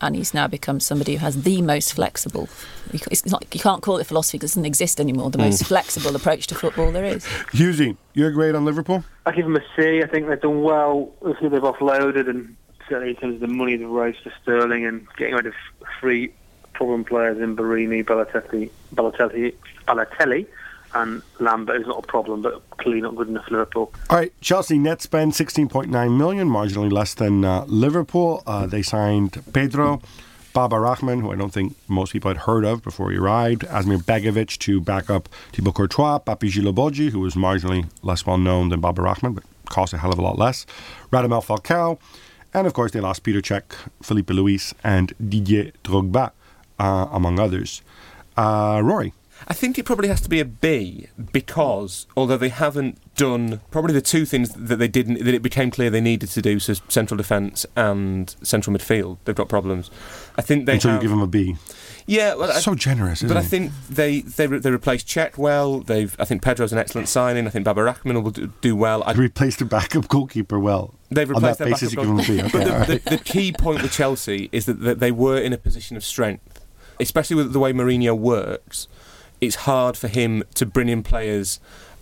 and he's now become somebody who has the most flexible. you It's not you can't call it philosophy because it doesn't exist anymore. The most mm. flexible approach to football there is. Hughesy, you're great on Liverpool. I give them a C. I think they've done well with who they've offloaded, and certainly in terms of the money they've raised for Sterling and getting rid of three problem players in Borini, Balotelli, Balotelli, Balotelli, and Lambert is not a problem, but clearly not good enough for Liverpool. All right, Chelsea net spend 16.9 million, marginally less than uh, Liverpool. Uh, they signed Pedro, Baba Rahman, who I don't think most people had heard of before he arrived, Asmir Begovic to back up Thibaut Courtois, Papy Djilobodji, who was marginally less well known than Baba Rahman, but cost a hell of a lot less, Radamel Falcao, and of course they lost Petr Cech, Filipe Luis, and Didier Drogba, uh, among others. Uh, Rory. I think it probably has to be a B because although they haven't done probably the two things that they didn't that it became clear they needed to do so central defence and central midfield they've got problems. I think they so you give them a B. yeah well, I- So generous, isn't but I think they they they replaced Cech well. They've I think Pedro's an excellent signing. I think Baba Rahman will do, do well. I, replaced the backup goalkeeper well. They've On replaced that their basis, backup give him a B. Okay, but the, right. the, the key point with Chelsea is that, that they were in a position of strength, especially with the way Mourinho works. It's hard for him to bring in players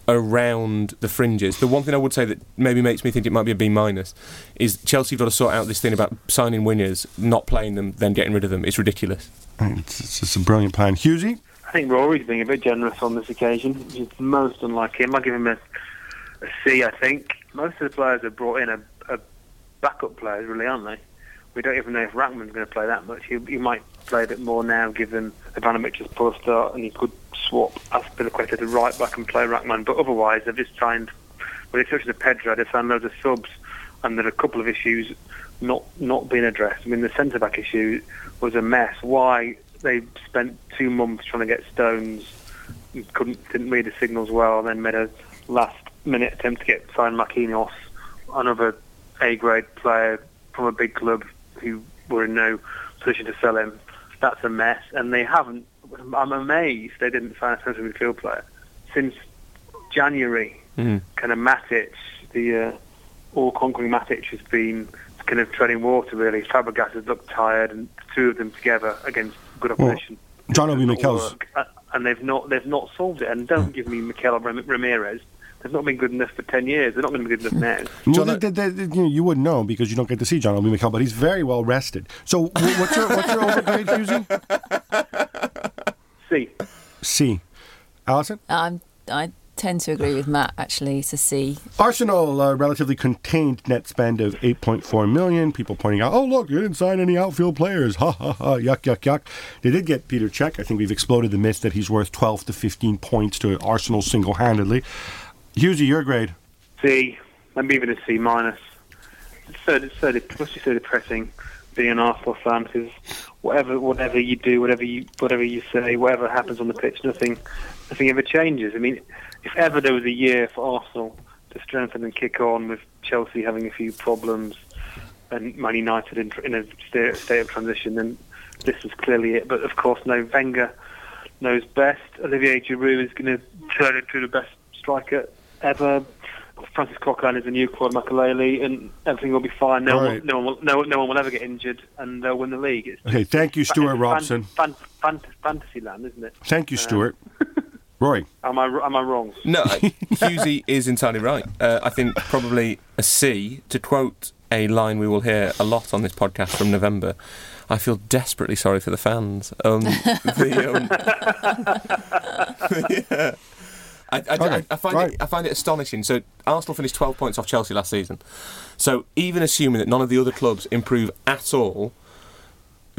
around the fringes. The one thing I would say that maybe makes me think it might be a B minus is Chelsea have got to sort out this thing about signing winners, not playing them, then getting rid of them. It's ridiculous. Mm, it's, it's just a brilliant plan. Hughesy? I think Rory's being a bit generous on this occasion, which is most unlike him. I give him a, a C. I think most of the players have brought in a, a backup players, really, aren't they? We don't even know if Rahman's going to play that much. He, he might play a bit more now, given Ivanovic's poor start, and he could swap Azpilicueta to right back and play Rahman. But otherwise, they've just signed. Well, they touched the Pedro, they've signed loads of subs, and there are a couple of issues not not being addressed. I mean, the centre back issue was a mess. Why they spent two months trying to get Stones, couldn't didn't read the signals well, and then made a last minute attempt to get signed Marquinhos, another A grade player from a big club who were in no position to sell him. That's a mess, and they haven't. I'm amazed they didn't sign a central midfield player since January. Mhm. Kind of Matic, the uh, all-conquering Matic has been kind of treading water really. Fabregas has looked tired, and the two of them together against good Well, opposition. John Obi Mikel's- Uh, and they've not they've not solved it. And don't give me Mikel Ram- Ramires. They've not been good enough for ten years. They're not going to be good enough now. Well, John, they- they- they- you, wouldn't know because you don't get to see John Obi Mikel, but he's very well rested. So, what's your what's your overgrade, Hughesy? See, C. Alyson? I'm, I tend to agree with Matt. Actually, it's a C. Arsenal, uh, relatively contained net spend of 8.4 million. People pointing out, oh, look, you didn't sign any outfield players. Ha, ha, ha, yuck, yuck, yuck. They did get Petr Cech. I think we've exploded the myth that he's worth 12 to 15 points to Arsenal single Hughesy, your grade. C, maybe even a C minus. It's so it's so so depressing being an Arsenal fan because whatever whatever you do, whatever you whatever you say, whatever happens on the pitch, nothing nothing ever changes. I mean, if ever there was a year for Arsenal to strengthen and kick on with Chelsea having a few problems and Man United in, in a state of transition, then this was clearly it. But of course, no Wenger knows best. Olivier Giroud is going to turn into the best striker ever. Francis Coquelin is a new Claude Makelele, and everything will be fine. No, All one, no, one will, no, no one will ever get injured, and they'll win the league. It's Okay, thank you, Stuart it's Robson. Fan, fan, fan, fantasy land, isn't it? Thank you, Stuart. Roy, Am I am I wrong? No, I- Hughesy is entirely right. Uh, I think probably a C. To quote a line we will hear a lot on this podcast from November, I feel desperately sorry for the fans. Um, the, um, yeah. I, I, I, Okay, I find right. it, I find it astonishing. So Arsenal finished 12 points off Chelsea last season. So even assuming that none of the other clubs improve at all,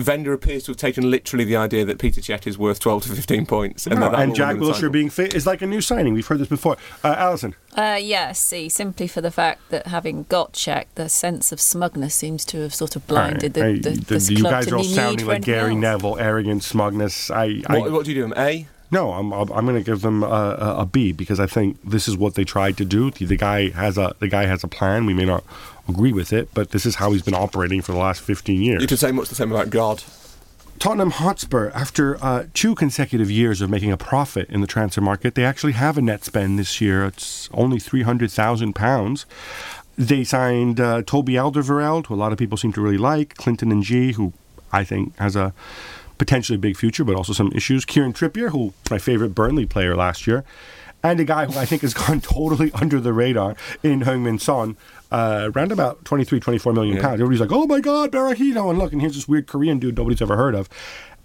Wenger appears to have taken literally the idea that Petr Cech is worth 12 to 15 points. And, No, that that and Jack win Wilshere being fit is like a new signing. We've heard this before. Uh, Alyson. Uh, yeah, see, simply for the fact that having got Cech, the sense of smugness seems to have sort of blinded the, I- the, the- this you club guys to are all any need sounding like Gary else. Neville, arrogant smugness. I, I What, what do you do, him? A? No, I'm I'm going to give them a, a, a B because I think this is what they tried to do. The, the guy has a the guy has a plan. We may not agree with it, but this is how he's been operating for the last 15 years. You could say much the same about God. Tottenham Hotspur, after uh, two consecutive years of making a profit in the transfer market, they actually have a net spend this year. It's only three hundred thousand pounds. They signed uh, Toby Alderweireld, who a lot of people seem to really like, Clinton N'Jie, who I think has a potentially big future, but also some issues. Kieran Trippier, who was my favorite Burnley player last year, and a guy who I think has gone totally under the radar in Heung-Min Son, uh, around about 23, 24 million Yeah. pounds. Everybody's like, oh my God, Berahino, and look, and here's this weird Korean dude nobody's ever heard of.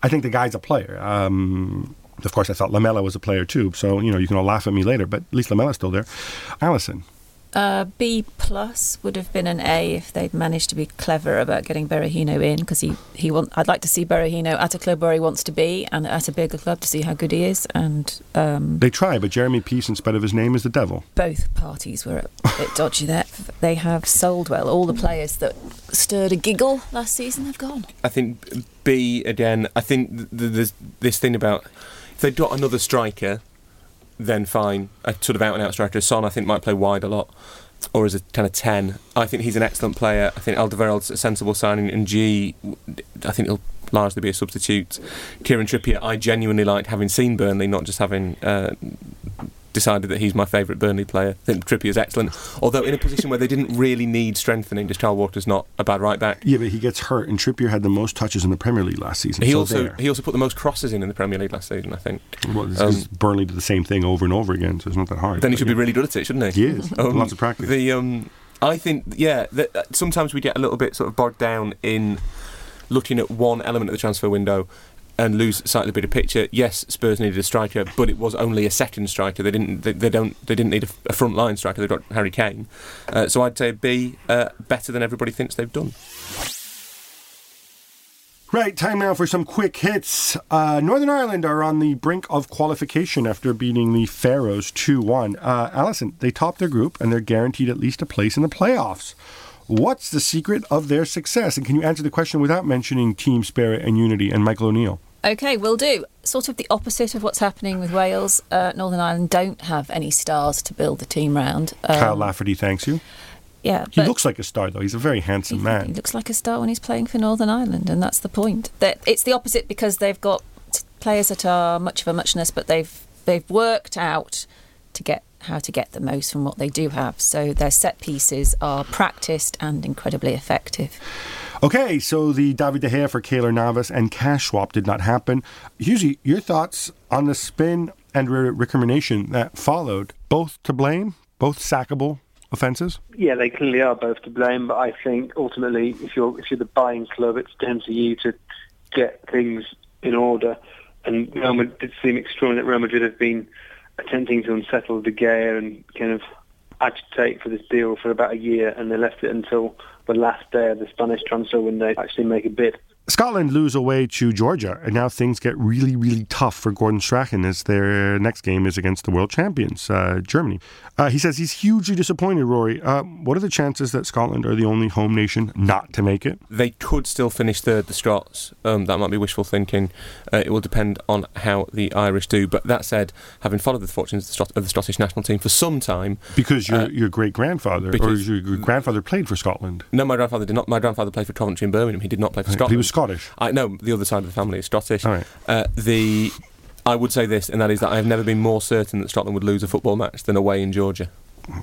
I think the guy's a player. Um, of course, I thought Lamela was a player too, so, you know, you can all laugh at me later, but at least Lamela's still there. Alyson. Uh, B plus would have been an A if they'd managed to be clever about getting Berahino in because he, he want I'd like to see Berahino at a club where he wants to be and at a bigger club to see how good he is and um, They try, but Jeremy Peace, in spite of his name, is the devil. both parties were a bit dodgy there. They have sold well. All the players that stirred a giggle last season have gone. I think B again. I think th- th- there's this thing about if they got another striker, then fine. A sort of out and out striker. Son, I think might play wide a lot, or as a kind of ten. I think he's an excellent player. I think Alderweireld's a sensible signing, and N'Jie, I think he'll largely be a substitute. Kieran Trippier, I genuinely liked having seen Burnley, not just having. Uh, Decided that he's my favourite Burnley player. I think Trippier's excellent. Although in a position where they didn't really need strengthening, just Kyle Walker's not a bad right back. Yeah, but he gets hurt, and Trippier had the most touches in the Premier League last season. He so also there. he also put the most crosses in in the Premier League last season, I think. Well, um, Burnley did the same thing over and over again, so it's not that hard. Then he should yeah. be really good at it, shouldn't he? He is. Lots of practice. The um, I think yeah. The, uh, sometimes we get a little bit sort of bogged down in looking at one element of the transfer window and lose slightly bit of picture. Yes, Spurs needed a striker, but it was only a second striker. They didn't. They, they don't. They didn't need a, a front line striker. They got Harry Kane. Uh, so I'd say B uh, better than everybody thinks they've done. Right, time now for some quick hits. Uh, Northern Ireland are on the brink of qualification after beating the Pharaohs 2 1. Uh, Alyson, they topped their group and they're guaranteed at least a place in the playoffs. What's the secret of their success? And can you answer the question without mentioning team spirit and unity and Michael O'Neill? Okay, will do. Sort of the opposite of what's happening with Wales. Uh, Northern Ireland don't have any stars to build the team round. Um, Kyle Lafferty thanks you. Yeah, He looks like a star, though. He's a very handsome he, man. he looks like a star when he's playing for Northern Ireland, and that's the point. That it's the opposite because they've got players that are much of a muchness, but they've they've worked out to get how to get the most from what they do have. So their set pieces are practiced and incredibly effective. Okay, so the David De Gea for Keylor Navas and cash swap did not happen. Hughesy, your thoughts on the spin and re- recrimination that followed? Both to blame, both sackable offences? Yeah, they clearly are both to blame, but I think ultimately, if you're if you're the buying club, it's down to you to get things in order. And Real Madrid did seem extraordinary that Real Madrid have been attempting to unsettle De Gea and kind of agitate for this deal for about a year, and they left it until the last day of the Spanish transfer window to actually make a bid. Scotland lose away to Georgia, and now things get really, really tough for Gordon Strachan as their next game is against the world champions, uh, Germany. Uh, he says he's hugely disappointed, Rory. Uh, what are the chances that Scotland are the only home nation not to make it? They could still finish third, the Scots. Um, that might be wishful thinking. Uh, it will depend on how the Irish do. But that said, having followed the fortunes of the, Scot- of the Scottish national team for some time, Because your Uh, your great grandfather or your, your grandfather played for Scotland. no, my grandfather did not. My grandfather played for Coventry and Birmingham. He did not play for Scotland. He was Scottish. I know the other side of the family is Scottish. All right. Uh, the I would say this, and that is that I have never been more certain that Scotland would lose a football match than away in Georgia.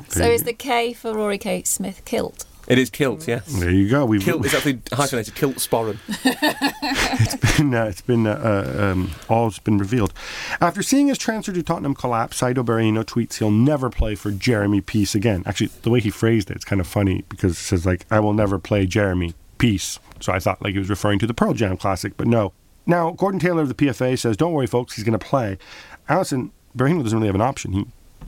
So is the K for Rory K. Smith kilt? It is kilt, yes. There you go. We've Kilt is actually hyphenated. Kilt sporran. been, uh, it's been uh, uh, um, all's been revealed. After seeing his transfer to Tottenham collapse, Saido Berahino tweets he'll never play for Jeremy Peace again. Actually, the way he phrased it, it's kind of funny because it says like, "I will never play Jeremy Peace." So I thought like he was referring to the Pearl Jam classic, but no. Now Gordon Taylor of the PFA says, "Don't worry, folks, he's going to play." Alyson Berahino doesn't really have an option. He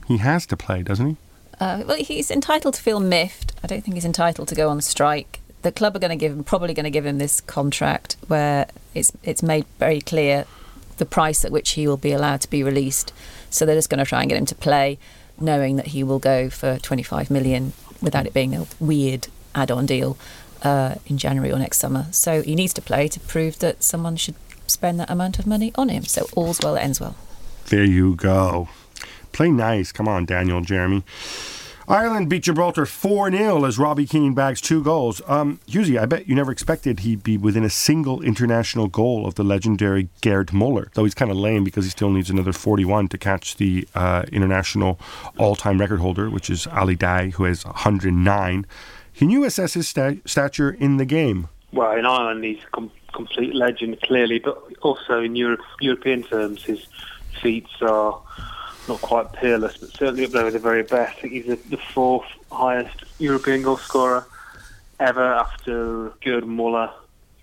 he has to play, doesn't he? Uh, well, he's entitled to feel miffed. I don't think he's entitled to go on strike. the club are going to give him probably going to give him this contract where it's it's made very clear the price at which he will be allowed to be released. So they're just going to try and get him to play, knowing that he will go for 25 million without it being a weird add-on deal uh, in January or next summer. So he needs to play to prove that someone should spend that amount of money on him. So all's well that ends well. There you go. Play nice. Come on, Daniel, Jeremy. Ireland beat Gibraltar 4 0 as Robbie Keane bags two goals. Um, Hughesy, I bet you never expected he'd be within a single international goal of the legendary Gerd Muller, though he's kind of lame because he still needs another 41 to catch the uh, international all time record holder, which is Ali Daei, who has 109. Can you assess his sta- stature in the game? Well, in Ireland, he's a com- complete legend, clearly, but also in Europe, European terms, his feats are not quite peerless, but certainly up there with the very best. I think he's the, the fourth highest European goal scorer ever after Gerd Muller,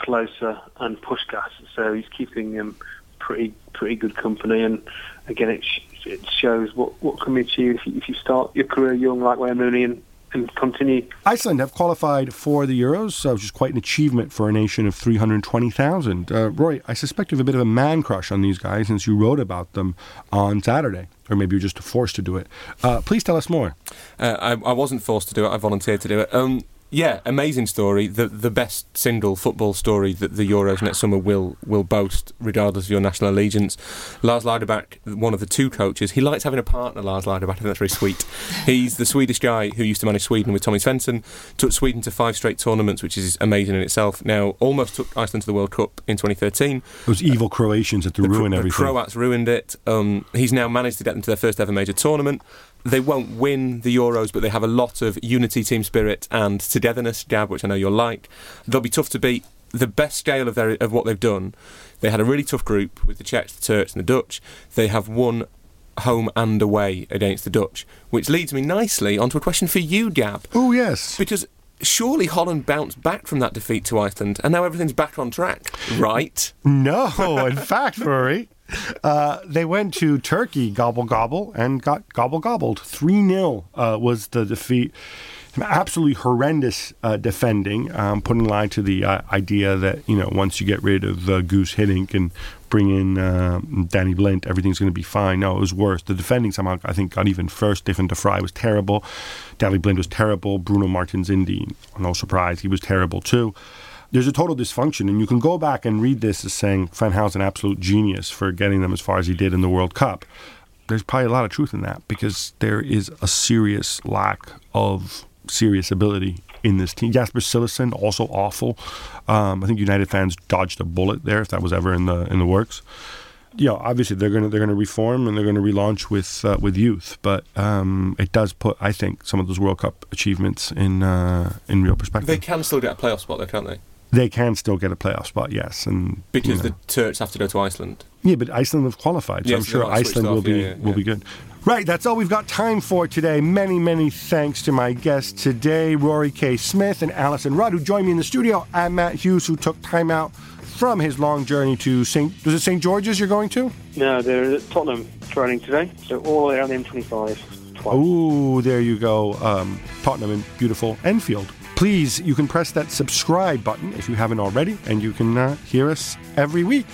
Klose, and Puskas. So he's keeping him pretty pretty good company. And again, it, sh- it shows what what can be achieved if you, if you start your career young like Wayne Rooney and, and continue. Iceland have qualified for the Euros, which is quite an achievement for a nation of 320,000. Uh, Roy, I suspect you have a bit of a man crush on these guys since you wrote about them on Saturday. Or maybe you're just forced to do it. Uh, please tell us more. Uh, I, I wasn't forced to do it. I volunteered to do it. Um, yeah, amazing story. The the best single football story that the Euros next summer will will boast, regardless of your national allegiance. Lars Lagerback, one of the two coaches, he likes having a partner. Lars Lagerback, I think that's very sweet. He's the Swedish guy who used to manage Sweden with Tommy Svensson. Took Sweden to five straight tournaments, which is amazing in itself. Now almost took Iceland to the World Cup in 2013. Those evil Croatians that to The, ruin the everything. Croats ruined it. Um, he's now managed to get them to their first ever major tournament. They won't win the Euros, but they have a lot of unity, team spirit, and togetherness. Gab, which I know you'll like. They'll be tough to beat. The best scale of their of what they've done. They had a really tough group with the Czechs, the Turks, and the Dutch. They have won home and away against the Dutch, which leads me nicely onto a question for you, Gab. oh, yes. Because surely Holland bounced back from that defeat to Iceland, and now everything's back on track, right? No, in fact, Rory, uh, they went to Turkey, gobble gobble, and got gobble gobbled. 3 0 uh, was the defeat. Absolutely horrendous uh, defending, um, putting lie to the uh, idea that, you know, once you get rid of Guus Hiddink and bring in uh, Danny Blind, everything's going to be fine. No, it was worse. The defending somehow, I think, got even first. Stefan de Vrij was terrible. Danny Blind was terrible. Bruno Martins Indi, no surprise, he was terrible too there's a total dysfunction, and you can go back and read this as saying Van Gaal's an absolute genius for getting them as far as he did in the World Cup. There's probably a lot of truth in that because there is a serious lack of serious ability in this team. Jasper Cillessen also awful. Um, I think United fans dodged a bullet there if that was ever in the in the works. You know, obviously they're going to they're to reform and they're going to relaunch with uh, with youth, but um, it does put I think some of those World Cup achievements in uh, in real perspective. They can still get a playoff spot, though, can't they? They can still get a playoff spot, yes, and Because you know. the Turks have to go to Iceland. yeah, but Iceland have qualified, so Yeah, I'm sure they might switch Iceland will off, be yeah, yeah, will yeah. be good. Right, that's all we've got time for today. Many, many thanks to my guests today, Rory K. Smith and Alyson Rudd, who joined me in the studio, I'm Matt Hughes, who took time out from his long journey to St. Was it St. George's you're going to? No, they're at Tottenham training today, so all the way around the M25. Twice. Oh, there you go. Um, Tottenham and beautiful Enfield. Please, you can press that subscribe button if you haven't already, and you can uh, hear us every week.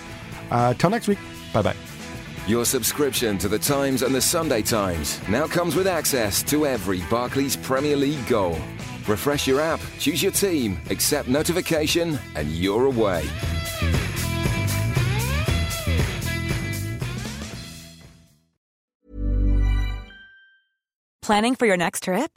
Uh, till next week. Bye bye. Your subscription to the Times and the Sunday Times now comes with access to every Barclays Premier League goal. Refresh your app, choose your team, accept notification, and you're away. Planning for your next trip?